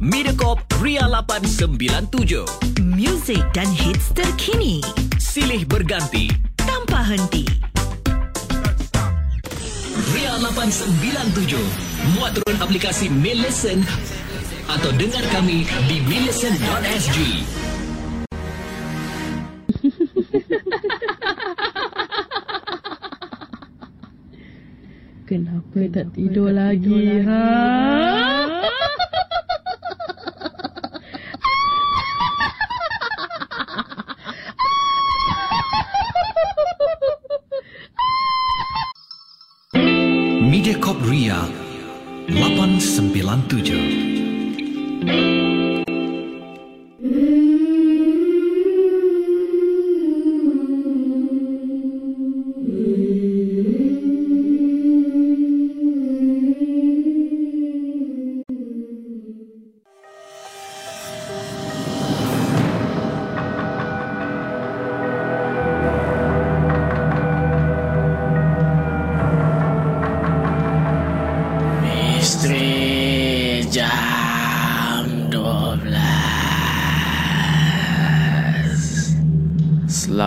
Mediacorp Ria 897. Muzik dan hits terkini Silih berganti. tanpa henti. Ria 897. Muat turun aplikasi Millicent atau dengar kami di millicent.sg. Kenapa tak tidur lagi? Ha?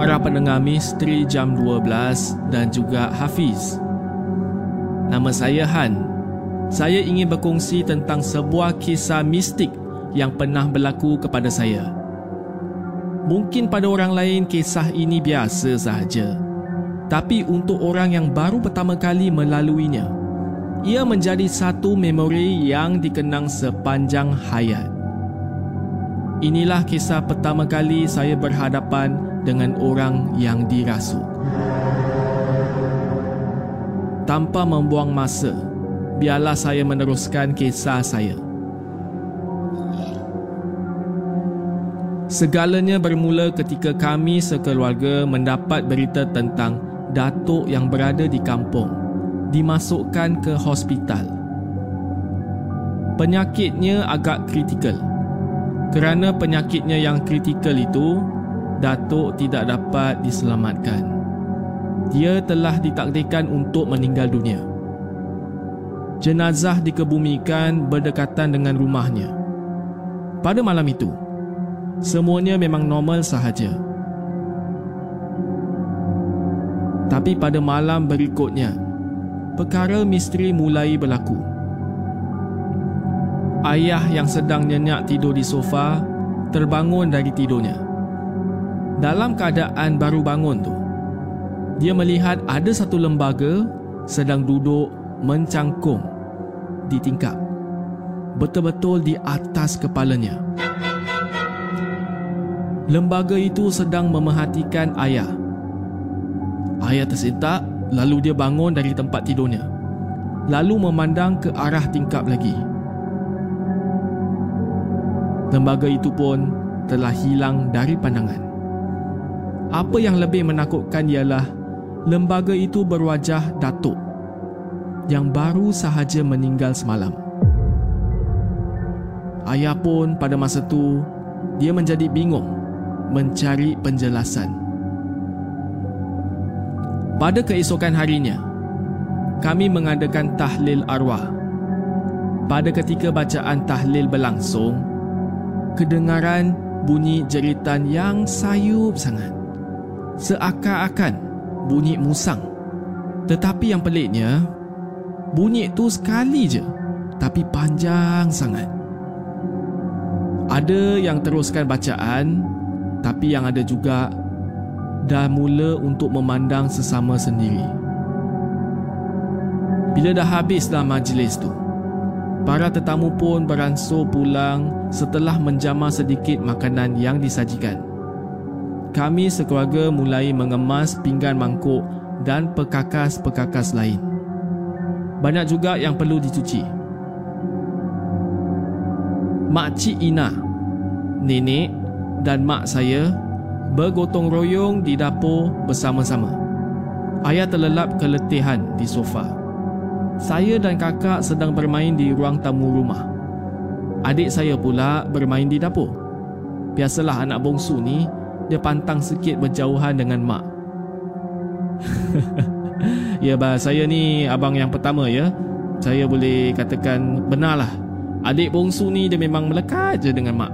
Para pendengar misteri jam 12 dan juga Hafiz. Nama saya Han. Saya ingin berkongsi tentang sebuah kisah mistik yang pernah berlaku kepada saya. Mungkin pada orang lain kisah ini biasa sahaja. Tapi untuk orang yang baru pertama kali melaluinya, ia menjadi satu memori yang dikenang sepanjang hayat. Inilah kisah pertama kali saya berhadapan dengan orang yang dirasuk. Tanpa membuang masa, biarlah saya meneruskan kisah saya. Segalanya bermula ketika kami sekeluarga mendapat berita tentang datuk yang berada di kampung dimasukkan ke hospital. Penyakitnya agak kritikal. Kerana penyakitnya yang kritikal itu, datuk tidak dapat diselamatkan. Dia telah ditakdirkan untuk meninggal dunia. Jenazah dikebumikan berdekatan dengan rumahnya. Pada malam itu, semuanya memang normal sahaja. Tapi pada malam berikutnya, perkara misteri mulai berlaku. Ayah yang sedang nyenyak tidur di sofa terbangun dari tidurnya. Dalam keadaan baru bangun tu, dia melihat ada satu lembaga sedang duduk mencangkung di tingkap. Betul-betul di atas kepalanya. Lembaga itu sedang memerhatikan ayah. Ayah tersentak lalu dia bangun dari tempat tidurnya. Lalu memandang ke arah tingkap lagi. Lembaga itu pun telah hilang dari pandangan. Apa yang lebih menakutkan ialah lembaga itu berwajah datuk yang baru sahaja meninggal semalam. Ayah pun pada masa tu dia menjadi bingung mencari penjelasan. Pada keesokan harinya, kami mengadakan tahlil arwah. Pada ketika bacaan tahlil berlangsung, kedengaran bunyi jeritan yang sayup sangat. Seakan-akan bunyi musang. Tetapi yang peliknya, bunyi itu sekali je tapi panjang sangat. Ada yang teruskan bacaan tapi yang ada juga dah mula untuk memandang sesama sendiri. Bila dah habislah majlis tu, para tetamu pun beransur pulang setelah menjamah sedikit makanan yang disajikan. Kami sekeluarga mulai mengemas pinggan mangkuk dan pekakas-pekakas lain. Banyak juga yang perlu dicuci. Makcik Ina, nenek dan mak saya bergotong royong di dapur bersama-sama. Ayah terlelap keletihan di sofa. Saya dan kakak sedang bermain di ruang tamu rumah. Adik saya pula bermain di dapur. Biasalah anak bongsu ni, dia pantang sikit berjauhan dengan mak. ya, bah, saya ni abang yang pertama ya. Saya boleh katakan benarlah. Adik bongsu ni dia memang melekat je dengan mak.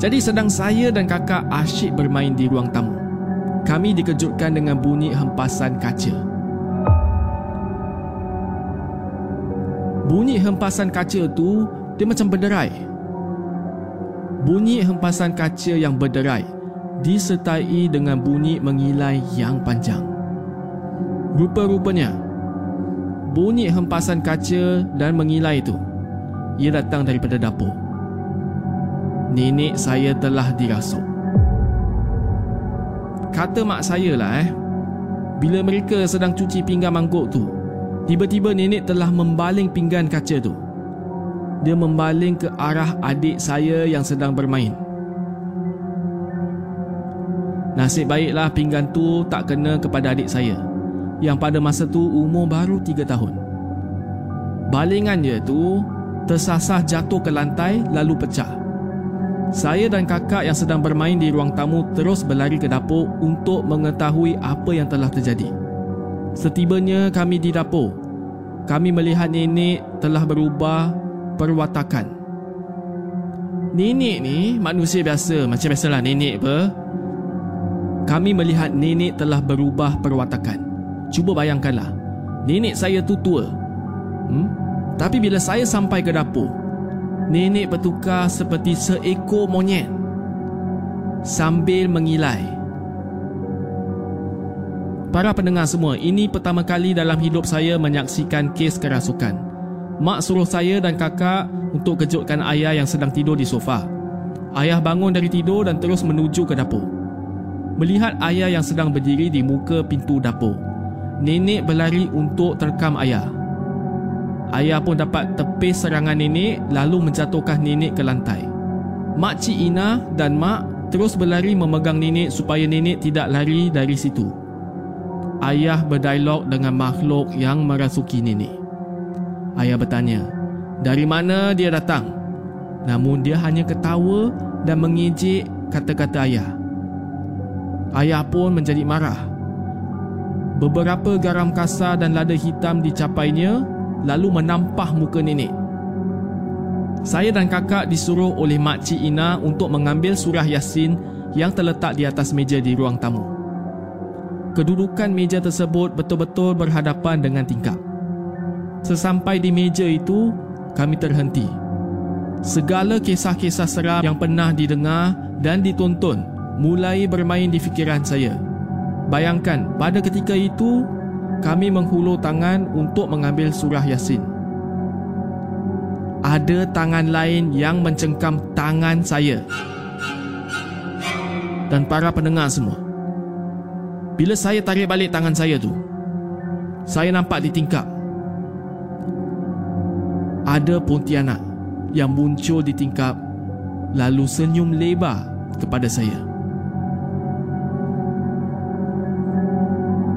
Jadi sedang saya dan kakak asyik bermain di ruang tamu. Kami dikejutkan dengan bunyi hempasan kaca. Bunyi hempasan kaca tu dia macam berderai. Bunyi hempasan kaca yang berderai disertai dengan bunyi mengilai yang panjang. Rupa-rupanya, bunyi hempasan kaca dan mengilai itu ia datang daripada dapur. Nenek saya telah dirasuk. Kata mak saya lah eh, bila mereka sedang cuci pinggan mangkuk tu, tiba-tiba nenek telah membaling pinggan kaca tu. Dia membaling ke arah adik saya yang sedang bermain. Nasib baiklah pinggan tu tak kena kepada adik saya yang pada masa tu umur baru 3 tahun. Balingan dia tu tersasar jatuh ke lantai lalu pecah. Saya dan kakak yang sedang bermain di ruang tamu terus berlari ke dapur untuk mengetahui apa yang telah terjadi. Setibanya kami di dapur, kami melihat nenek telah berubah perwatakan. Nenek ni manusia biasa, macam biasalah nenek apa. Kami melihat nenek telah berubah perwatakan. Cuba bayangkanlah, nenek saya tu tua. Hmm? Tapi bila saya sampai ke dapur, nenek bertukar seperti seekor monyet sambil mengilai. Para pendengar semua, ini pertama kali dalam hidup saya menyaksikan kes kerasukan. Mak suruh saya dan kakak untuk kejutkan ayah yang sedang tidur di sofa. Ayah bangun dari tidur dan terus menuju ke dapur melihat ayah yang sedang berdiri di muka pintu dapur. Nenek berlari untuk terkam ayah. Ayah pun dapat tepis serangan nenek lalu menjatuhkan nenek ke lantai. Makcik Ina dan Mak terus berlari memegang nenek supaya nenek tidak lari dari situ. Ayah berdialog dengan makhluk yang merasuki nenek. Ayah bertanya, dari mana dia datang? Namun dia hanya ketawa dan mengejek kata-kata ayah. Ayah pun menjadi marah. Beberapa garam kasar dan lada hitam dicapainya lalu menampah muka nenek. Saya dan kakak disuruh oleh makcik Ina untuk mengambil surah Yasin yang terletak di atas meja di ruang tamu. Kedudukan meja tersebut betul-betul berhadapan dengan tingkap. Sesampai di meja itu, kami terhenti. Segala kisah-kisah seram yang pernah didengar dan ditonton mulai bermain di fikiran saya. Bayangkan, pada ketika itu, kami menghulur tangan untuk mengambil surah Yasin. Ada tangan lain yang mencengkam tangan saya. Dan para pendengar semua. Bila saya tarik balik tangan saya tu, saya nampak di tingkap. Ada pontianak yang muncul di tingkap lalu senyum lebar kepada saya.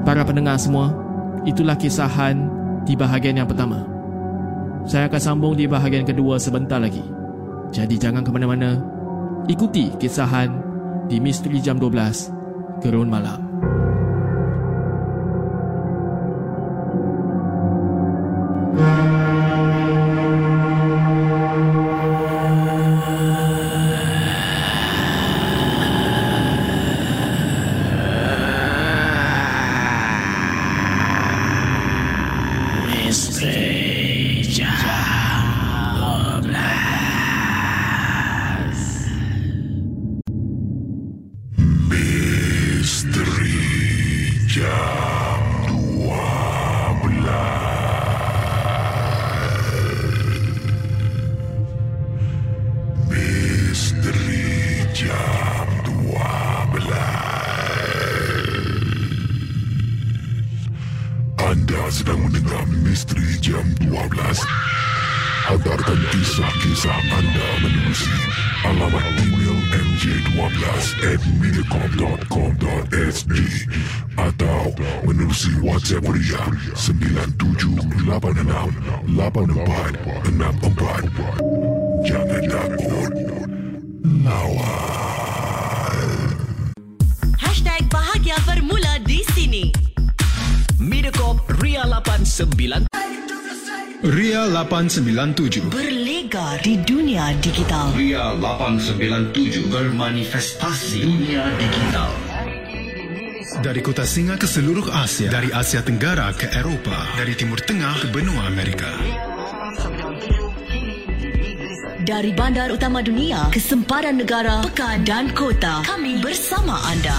Para pendengar semua, itulah kisahan di bahagian yang pertama. Saya akan sambung di bahagian kedua sebentar lagi. Jadi jangan ke mana-mana. Ikuti kisahan di Misteri Jam 12 Gerun Malam. Mediacorp Ria 89 Ria 897 Berlega di dunia digital. Ria 897 bermanifestasi dunia digital. Dari kota Singa ke seluruh Asia Dari Asia Tenggara ke Eropah Dari Timur Tengah ke benua Amerika Dari bandar utama dunia ke sempadan negara, pekan dan kota. Kami bersama. Anda,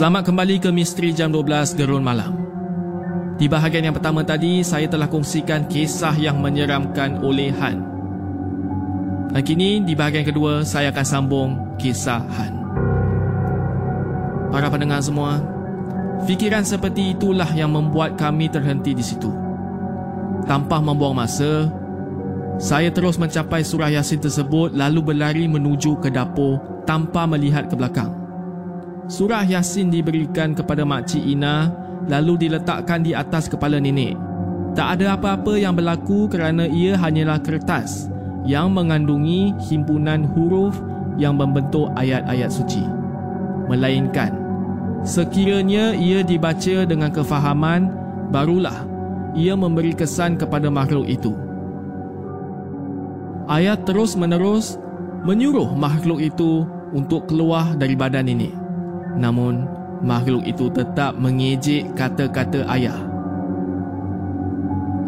Selamat kembali ke Misteri Jam 12 Gerun Malam. Di bahagian yang pertama tadi, saya telah kongsikan kisah yang menyeramkan oleh Han. Dan kini, di bahagian kedua, saya akan sambung kisah Han. Para pendengar semua, fikiran seperti itulah yang membuat kami terhenti di situ. Tanpa membuang masa, saya terus mencapai surah Yasin tersebut lalu berlari menuju ke dapur tanpa melihat ke belakang. Surah Yasin diberikan kepada Makcik Ina lalu diletakkan di atas kepala nenek. Tak ada apa-apa yang berlaku kerana ia hanyalah kertas yang mengandungi himpunan huruf yang membentuk ayat-ayat suci. Melainkan, sekiranya ia dibaca dengan kefahaman, barulah ia memberi kesan kepada makhluk itu. Ayat terus menerus menyuruh makhluk itu untuk keluar dari badan ini. Namun, makhluk itu tetap mengejek kata-kata ayah.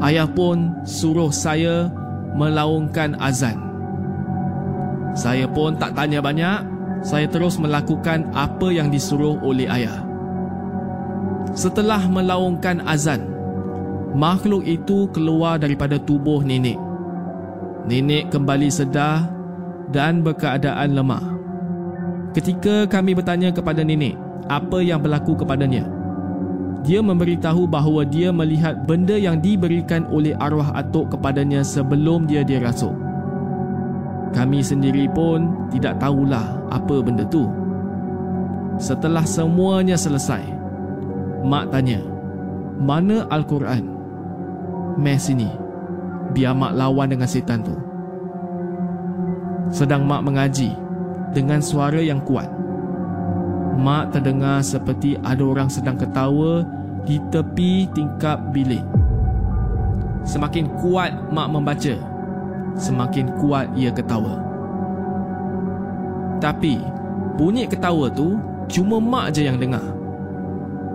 Ayah pun suruh saya melaungkan azan. Saya pun tak tanya banyak, saya terus melakukan apa yang disuruh oleh ayah. Setelah melaungkan azan, makhluk itu keluar daripada tubuh nenek. Nenek kembali sedar dan berkeadaan lemah. Ketika kami bertanya kepada nenek apa yang berlaku kepadanya, dia memberitahu bahawa dia melihat benda yang diberikan oleh arwah atuk kepadanya sebelum dia dirasuk. Kami sendiri pun tidak tahulah apa benda tu. Setelah semuanya selesai, Mak tanya, mana Al-Quran? Meh sini, biar Mak lawan dengan setan tu. Sedang Mak mengaji dengan suara yang kuat. Mak terdengar seperti ada orang sedang ketawa di tepi tingkap bilik. Semakin kuat Mak membaca, semakin kuat ia ketawa. Tetapi bunyi ketawa tu cuma mak je yang dengar.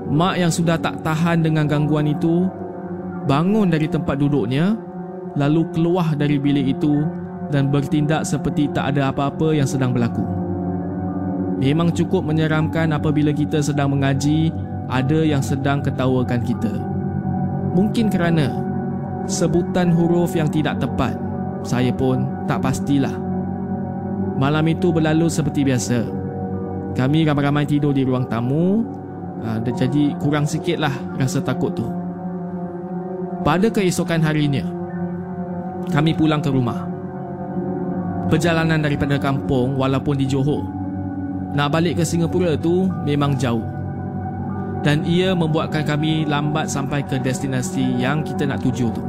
Mak yang sudah tak tahan dengan gangguan itu bangun dari tempat duduknya lalu keluar dari bilik itu dan bertindak seperti tak ada apa-apa yang sedang berlaku. Memang cukup menyeramkan apabila kita sedang mengaji ada yang sedang ketawakan kita. Mungkin kerana sebutan huruf yang tidak tepat, saya pun tak pastilah. Malam itu berlalu seperti biasa. Kami ramai-ramai tidur di ruang tamu ha, dan jadi kurang sikitlah rasa takut tu. Pada keesokan harinya, kami pulang ke rumah. Perjalanan daripada kampung walaupun di Johor Nak balik ke Singapura tu memang jauh. Dan ia membuatkan kami lambat sampai ke destinasi yang kita nak tuju tu.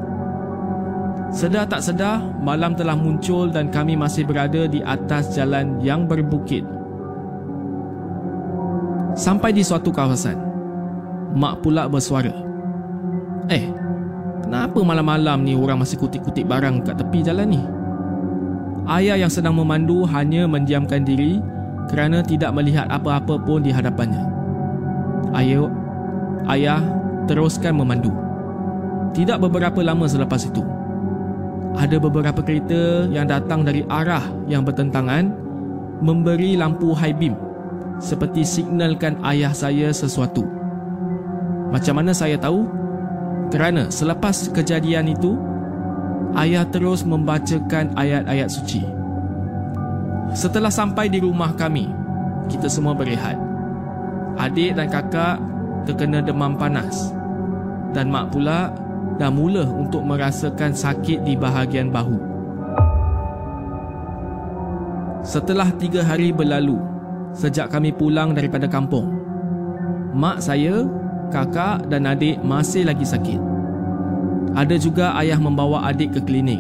Sedar tak sedar, malam telah muncul dan kami masih berada di atas jalan yang berbukit. Sampai di suatu kawasan Mak pula bersuara Eh, kenapa malam-malam ni orang masih kutip-kutip barang kat tepi jalan ni? Ayah yang sedang memandu hanya mendiamkan diri kerana tidak melihat apa-apa pun di hadapannya. Ayah, ayah teruskan memandu. Tidak beberapa lama selepas itu, ada beberapa kereta yang datang dari arah yang bertentangan memberi lampu high beam seperti signalkan ayah saya sesuatu. Macam mana saya tahu? Kerana selepas kejadian itu, ayah terus membacakan ayat-ayat suci. Setelah sampai di rumah kami, kita semua berehat. Adik dan kakak terkena demam panas dan mak pula dah mula untuk merasakan sakit di bahagian bahu. Setelah tiga hari berlalu sejak kami pulang daripada kampung, mak saya, kakak dan adik masih lagi sakit. Ada juga ayah membawa adik ke klinik.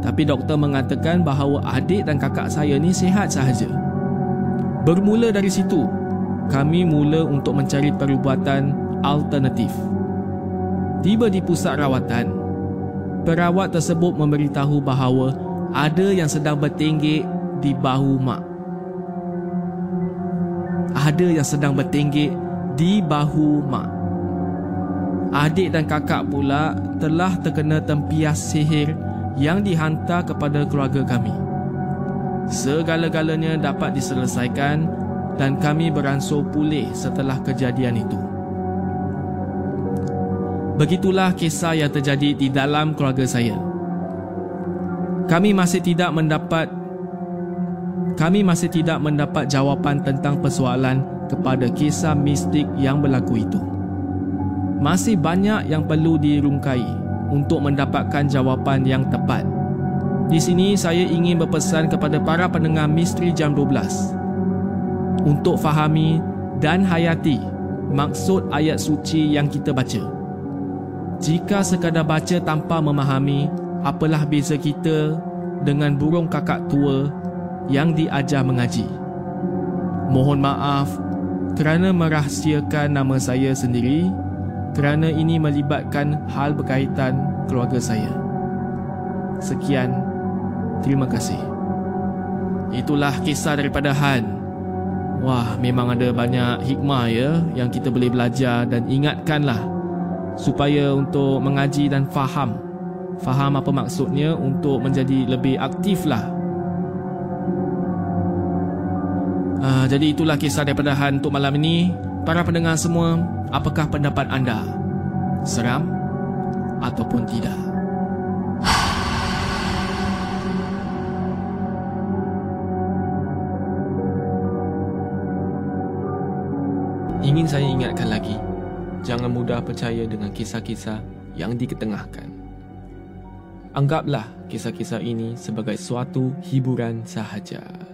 Tapi doktor mengatakan bahawa adik dan kakak saya ni sihat sahaja. Bermula dari situ, kami mula untuk mencari perubatan alternatif. Tiba di pusat rawatan, perawat tersebut memberitahu bahawa ada yang sedang bertinggik di bahu mak. Ada yang sedang bertinggik di bahu mak. Adik dan kakak pula telah terkena tempias sihir yang dihantar kepada keluarga kami. Segala-galanya dapat diselesaikan dan kami beransur pulih setelah kejadian itu. Begitulah kisah yang terjadi di dalam keluarga saya. Kami masih tidak mendapat kami masih tidak mendapat jawapan tentang persoalan kepada kisah mistik yang berlaku itu masih banyak yang perlu dirungkai untuk mendapatkan jawapan yang tepat. Di sini saya ingin berpesan kepada para pendengar misteri jam 12 untuk fahami dan hayati maksud ayat suci yang kita baca. Jika sekadar baca tanpa memahami, apalah beza kita dengan burung kakak tua yang diajar mengaji. Mohon maaf kerana merahsiakan nama saya sendiri kerana ini melibatkan hal berkaitan keluarga saya. Sekian, terima kasih. Itulah kisah daripada Han. Wah, memang ada banyak hikmah ya yang kita boleh belajar dan ingatkanlah supaya untuk mengaji dan faham. Faham apa maksudnya untuk menjadi lebih aktiflah. Uh, jadi itulah kisah daripada Han untuk malam ini. Para pendengar semua, apakah pendapat anda? Seram ataupun tidak? Ingin saya ingatkan lagi, jangan mudah percaya dengan kisah-kisah yang diketengahkan. Anggaplah kisah-kisah ini sebagai suatu hiburan sahaja.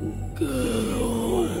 Gerun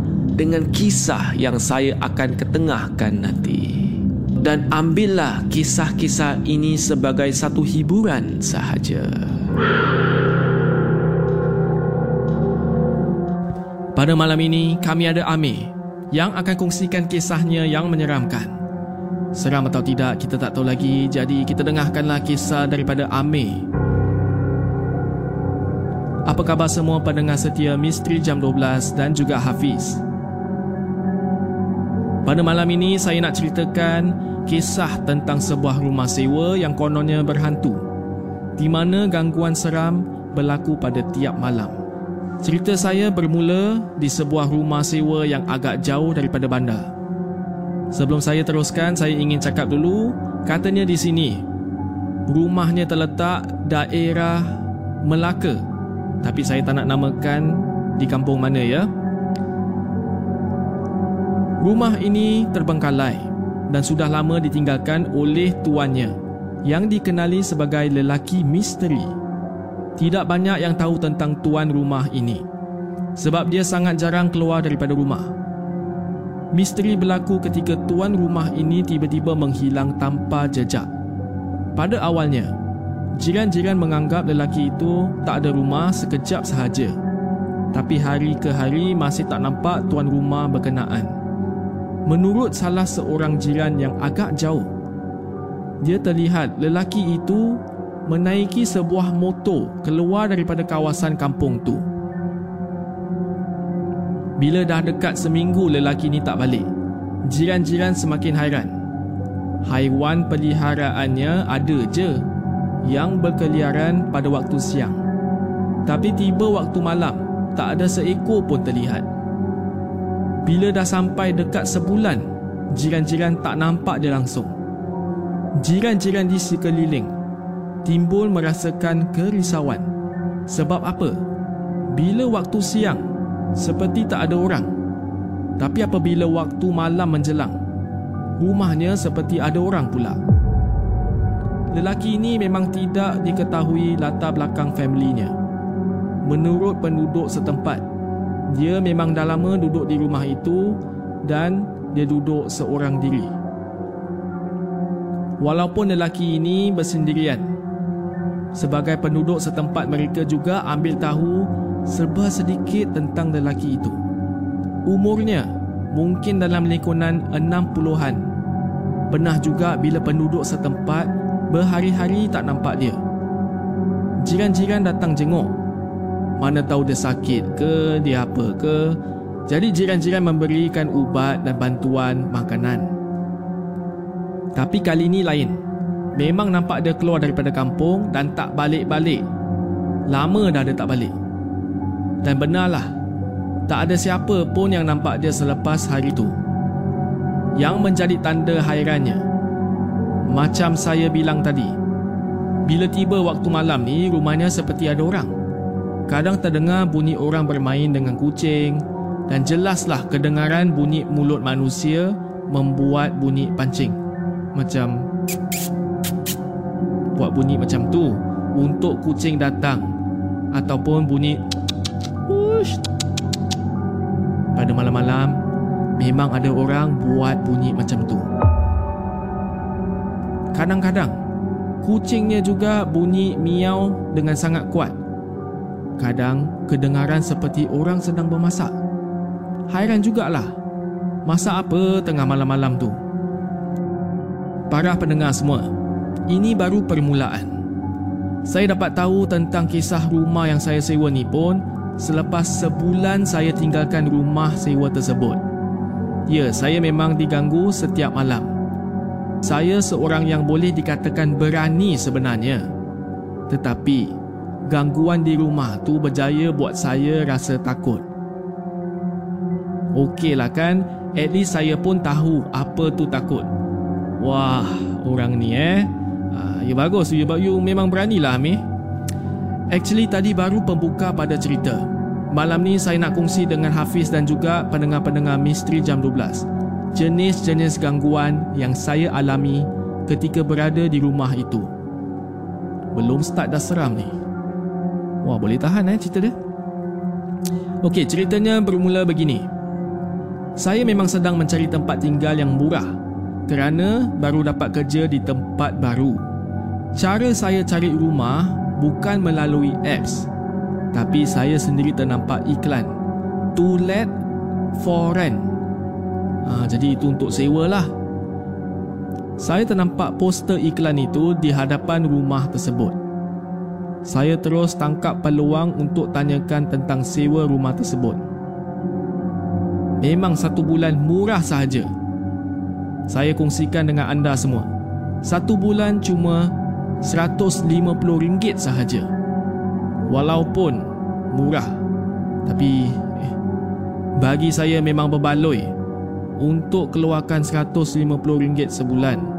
dengan kisah yang saya akan ketengahkan nanti. Dan ambillah kisah-kisah ini sebagai satu hiburan sahaja. Pada malam ini, kami ada Amir yang akan kongsikan kisahnya yang menyeramkan. Seram atau tidak kita tak tahu lagi Jadi kita dengarkanlah kisah daripada Amir Apa khabar semua pendengar setia Misteri Jam 12 dan juga Hafiz Pada malam ini saya nak ceritakan Kisah tentang sebuah rumah sewa yang kononnya berhantu Di mana gangguan seram berlaku pada tiap malam Cerita saya bermula di sebuah rumah sewa yang agak jauh daripada bandar Sebelum saya teruskan, saya ingin cakap dulu, katanya di sini, rumahnya terletak daerah Melaka. Tapi saya tak nak namakan di kampung mana ya. Rumah ini terbengkalai dan sudah lama ditinggalkan oleh tuannya yang dikenali sebagai lelaki misteri. Tidak banyak yang tahu tentang tuan rumah ini sebab dia sangat jarang keluar daripada rumah. Misteri berlaku ketika tuan rumah ini tiba-tiba menghilang tanpa jejak. Pada awalnya, jiran-jiran menganggap lelaki itu tak ada rumah sekejap sahaja. Tapi hari ke hari masih tak nampak tuan rumah berkenaan. Menurut salah seorang jiran yang agak jauh, dia terlihat lelaki itu menaiki sebuah motor keluar daripada kawasan kampung tu. Bila dah dekat seminggu lelaki ni tak balik, jiran-jiran semakin hairan. Haiwan peliharaannya ada je yang berkeliaran pada waktu siang. Tapi tiba waktu malam, tak ada seekor pun terlihat. Bila dah sampai dekat sebulan, jiran-jiran tak nampak dia langsung. Jiran-jiran di sekeliling timbul merasakan kerisauan. Sebab apa? Bila waktu siang, seperti tak ada orang. Tapi apabila waktu malam menjelang, rumahnya seperti ada orang pula. Lelaki ini memang tidak diketahui latar belakang familinya. Menurut penduduk setempat, dia memang dah lama duduk di rumah itu dan dia duduk seorang diri. Walaupun lelaki ini bersendirian, sebagai penduduk setempat mereka juga ambil tahu serba sedikit tentang lelaki itu. Umurnya mungkin dalam lingkungan 60-an. Pernah juga bila penduduk setempat berhari-hari tak nampak dia. Jiran-jiran datang jenguk. Mana tahu dia sakit ke, dia apa ke. Jadi jiran-jiran memberikan ubat dan bantuan makanan. Tapi kali ini lain. Memang nampak dia keluar daripada kampung dan tak balik-balik. Lama dah dia tak balik. Dan benarlah, tak ada siapa pun yang nampak dia selepas hari itu. Yang menjadi tanda hairannya, macam saya bilang tadi, bila tiba waktu malam ni rumahnya seperti ada orang. Kadang terdengar bunyi orang bermain dengan kucing dan jelaslah kedengaran bunyi mulut manusia membuat bunyi pancing. Macam buat bunyi macam tu untuk kucing datang ataupun bunyi Ush. pada malam-malam memang ada orang buat bunyi macam tu. Kadang-kadang kucingnya juga bunyi miau dengan sangat kuat. Kadang kedengaran seperti orang sedang bermasak. Hairan jugalah. Masak apa tengah malam-malam tu? Para pendengar semua, ini baru permulaan. Saya dapat tahu tentang kisah rumah yang saya sewa ni pun selepas sebulan saya tinggalkan rumah sewa tersebut. Ya, saya memang diganggu setiap malam. Saya seorang yang boleh dikatakan berani sebenarnya. Tetapi, gangguan di rumah tu berjaya buat saya rasa takut. Okeylah kan, at least saya pun tahu apa tu takut. Wah, orang ni eh. Uh, ya bagus, you, you memang beranilah Amir. Actually tadi baru pembuka pada cerita. Malam ni saya nak kongsi dengan Hafiz dan juga pendengar-pendengar Misteri Jam 12. Jenis-jenis gangguan yang saya alami ketika berada di rumah itu. Belum start dah seram ni. Wah, boleh tahan eh cerita dia. Okey, ceritanya bermula begini. Saya memang sedang mencari tempat tinggal yang murah kerana baru dapat kerja di tempat baru. Cara saya cari rumah bukan melalui apps tapi saya sendiri ternampak iklan to let for rent. Ha, jadi itu untuk sewa lah. Saya ternampak poster iklan itu di hadapan rumah tersebut. Saya terus tangkap peluang untuk tanyakan tentang sewa rumah tersebut. Memang satu bulan murah sahaja. Saya kongsikan dengan anda semua. Satu bulan cuma RM150 sahaja. Walaupun murah. Tapi eh, bagi saya memang berbaloi untuk keluarkan RM150 sebulan.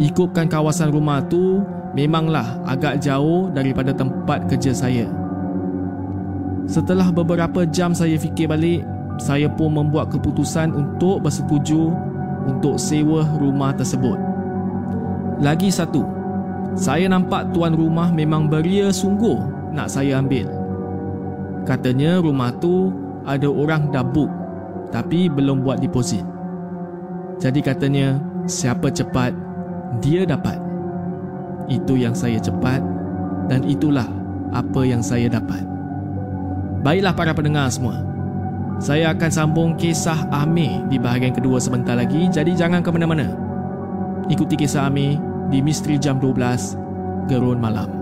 Ikutkan kawasan rumah tu memanglah agak jauh daripada tempat kerja saya. Setelah beberapa jam saya fikir balik, saya pun membuat keputusan untuk bersetuju untuk sewa rumah tersebut. Lagi satu, saya nampak tuan rumah memang beria sungguh nak saya ambil. Katanya rumah tu ada orang dah book tapi belum buat deposit. Jadi katanya siapa cepat dia dapat. Itu yang saya cepat dan itulah apa yang saya dapat. Baiklah para pendengar semua. Saya akan sambung kisah Amir di bahagian kedua sebentar lagi. Jadi jangan ke mana-mana. Ikuti kisah Amir di Misteri Jam 12 Gerun Malam.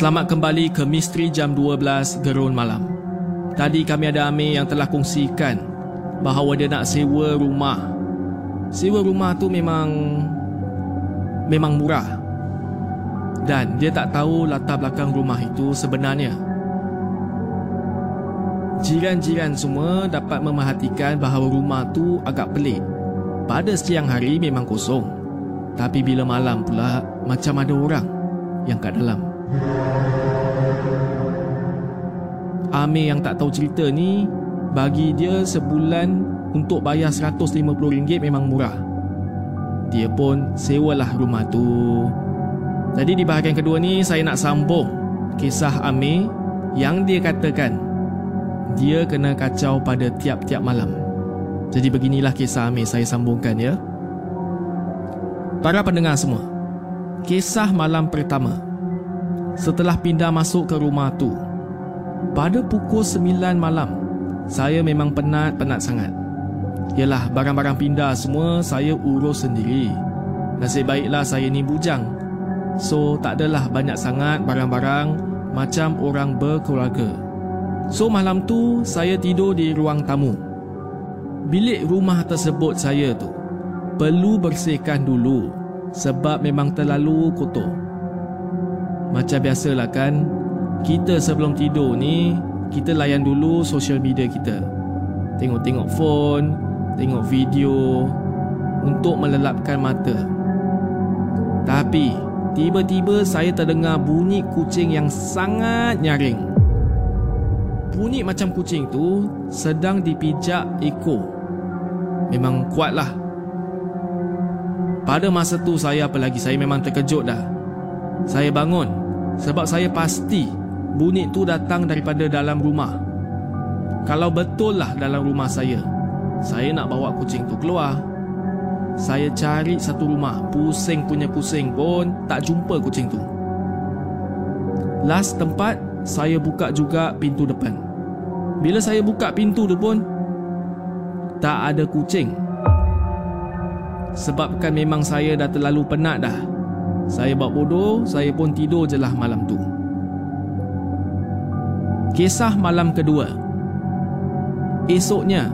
Selamat kembali ke Misteri Jam 12 Gerun Malam Tadi kami ada Amir yang telah kongsikan Bahawa dia nak sewa rumah Sewa rumah tu memang Memang murah Dan dia tak tahu latar belakang rumah itu sebenarnya Jiran-jiran semua dapat memerhatikan bahawa rumah tu agak pelik. Pada siang hari memang kosong. Tapi bila malam pula macam ada orang yang kat dalam. Amir yang tak tahu cerita ni bagi dia sebulan untuk bayar RM150 memang murah. Dia pun sewalah rumah tu. Jadi di bahagian kedua ni saya nak sambung kisah Amir yang dia katakan dia kena kacau pada tiap-tiap malam. Jadi beginilah kisah Amir saya sambungkan ya. Para pendengar semua, kisah malam pertama. Setelah pindah masuk ke rumah tu, pada pukul 9 malam, saya memang penat-penat sangat. Yalah, barang-barang pindah semua saya urus sendiri. Nasib baiklah saya ni bujang. So, tak adalah banyak sangat barang-barang macam orang berkeluarga. So malam tu saya tidur di ruang tamu. Bilik rumah tersebut saya tu perlu bersihkan dulu sebab memang terlalu kotor. Macam biasalah kan, kita sebelum tidur ni kita layan dulu social media kita. Tengok-tengok phone, tengok video untuk melelapkan mata. Tapi tiba-tiba saya terdengar bunyi kucing yang sangat nyaring bunyi macam kucing tu sedang dipijak ekor. Memang kuatlah. Pada masa tu saya apa lagi saya memang terkejut dah. Saya bangun sebab saya pasti bunyi tu datang daripada dalam rumah. Kalau betul lah dalam rumah saya, saya nak bawa kucing tu keluar. Saya cari satu rumah, pusing punya pusing pun tak jumpa kucing tu. Last tempat saya buka juga pintu depan. Bila saya buka pintu tu pun tak ada kucing. Sebabkan memang saya dah terlalu penat dah. Saya buat bodoh, saya pun tidur je lah malam tu. Kisah malam kedua. Esoknya,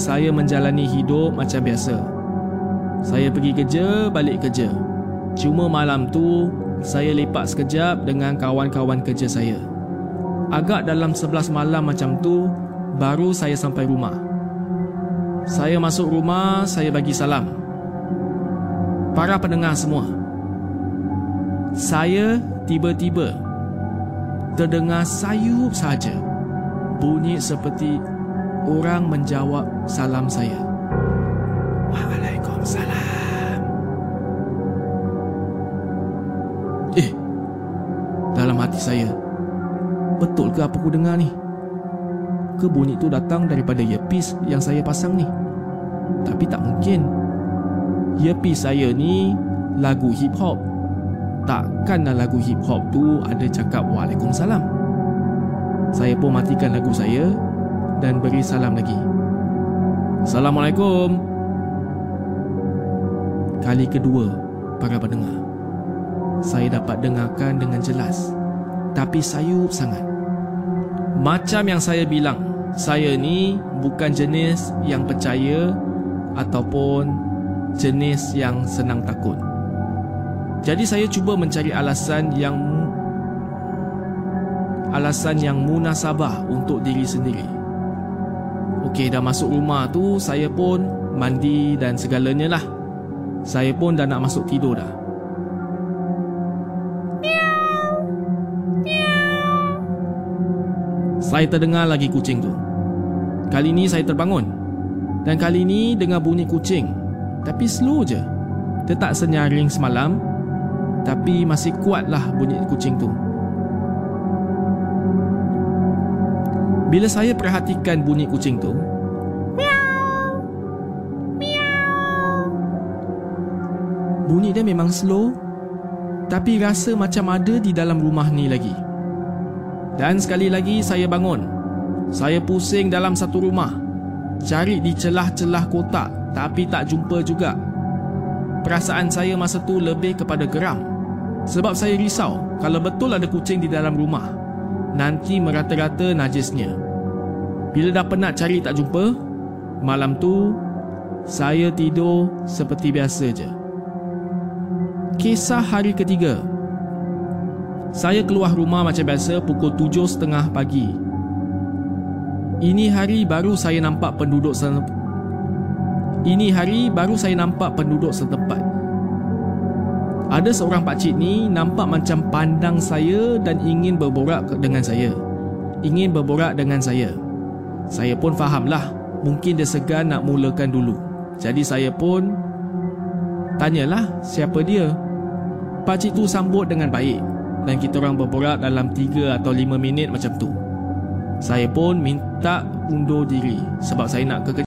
saya menjalani hidup macam biasa. Saya pergi kerja, balik kerja. Cuma malam tu, saya lepak sekejap dengan kawan-kawan kerja saya. Agak dalam 11 malam macam tu Baru saya sampai rumah Saya masuk rumah Saya bagi salam Para pendengar semua Saya tiba-tiba Terdengar sayup saja Bunyi seperti Orang menjawab salam saya Waalaikumsalam Eh Dalam hati saya Betul ke apa aku dengar ni? Ke bunyi tu datang daripada earpiece yang saya pasang ni? Tapi tak mungkin. Earpiece saya ni lagu hip hop. Takkanlah lagu hip hop tu ada cakap Waalaikumsalam. Saya pun matikan lagu saya dan beri salam lagi. Assalamualaikum. Kali kedua, para pendengar. Saya dapat dengarkan dengan jelas tapi sayup sangat. Macam yang saya bilang, saya ni bukan jenis yang percaya ataupun jenis yang senang takut. Jadi saya cuba mencari alasan yang alasan yang munasabah untuk diri sendiri. Okey, dah masuk rumah tu, saya pun mandi dan segalanya lah. Saya pun dah nak masuk tidur dah. Saya terdengar lagi kucing tu. Kali ni saya terbangun. Dan kali ni dengar bunyi kucing. Tapi slow je. Dia tak senyaring semalam. Tapi masih kuatlah bunyi kucing tu. Bila saya perhatikan bunyi kucing tu, Bunyi dia memang slow Tapi rasa macam ada di dalam rumah ni lagi. Dan sekali lagi saya bangun. Saya pusing dalam satu rumah. Cari di celah-celah kotak Tapi tak jumpa juga. Perasaan saya masa tu lebih kepada geram Sebab saya risau Kalau betul ada kucing di dalam rumah. Nanti merata-rata najisnya. Bila dah penat cari tak jumpa Malam tu Saya tidur seperti biasa je. Kisah hari ketiga. Saya keluar rumah macam biasa pukul 7.30 pagi. Ini hari baru saya nampak penduduk setempat Ini hari baru saya nampak penduduk setempat Ada seorang pakcik ni nampak macam pandang saya dan ingin berborak dengan saya. Ingin berborak dengan saya. Saya pun fahamlah Mungkin dia segan nak mulakan dulu. Jadi saya pun Tanyalah siapa dia. Pakcik tu sambut dengan baik Dan kita orang berborak dalam 3 atau 5 minit macam tu. Saya pun minta undur diri Sebab saya nak ke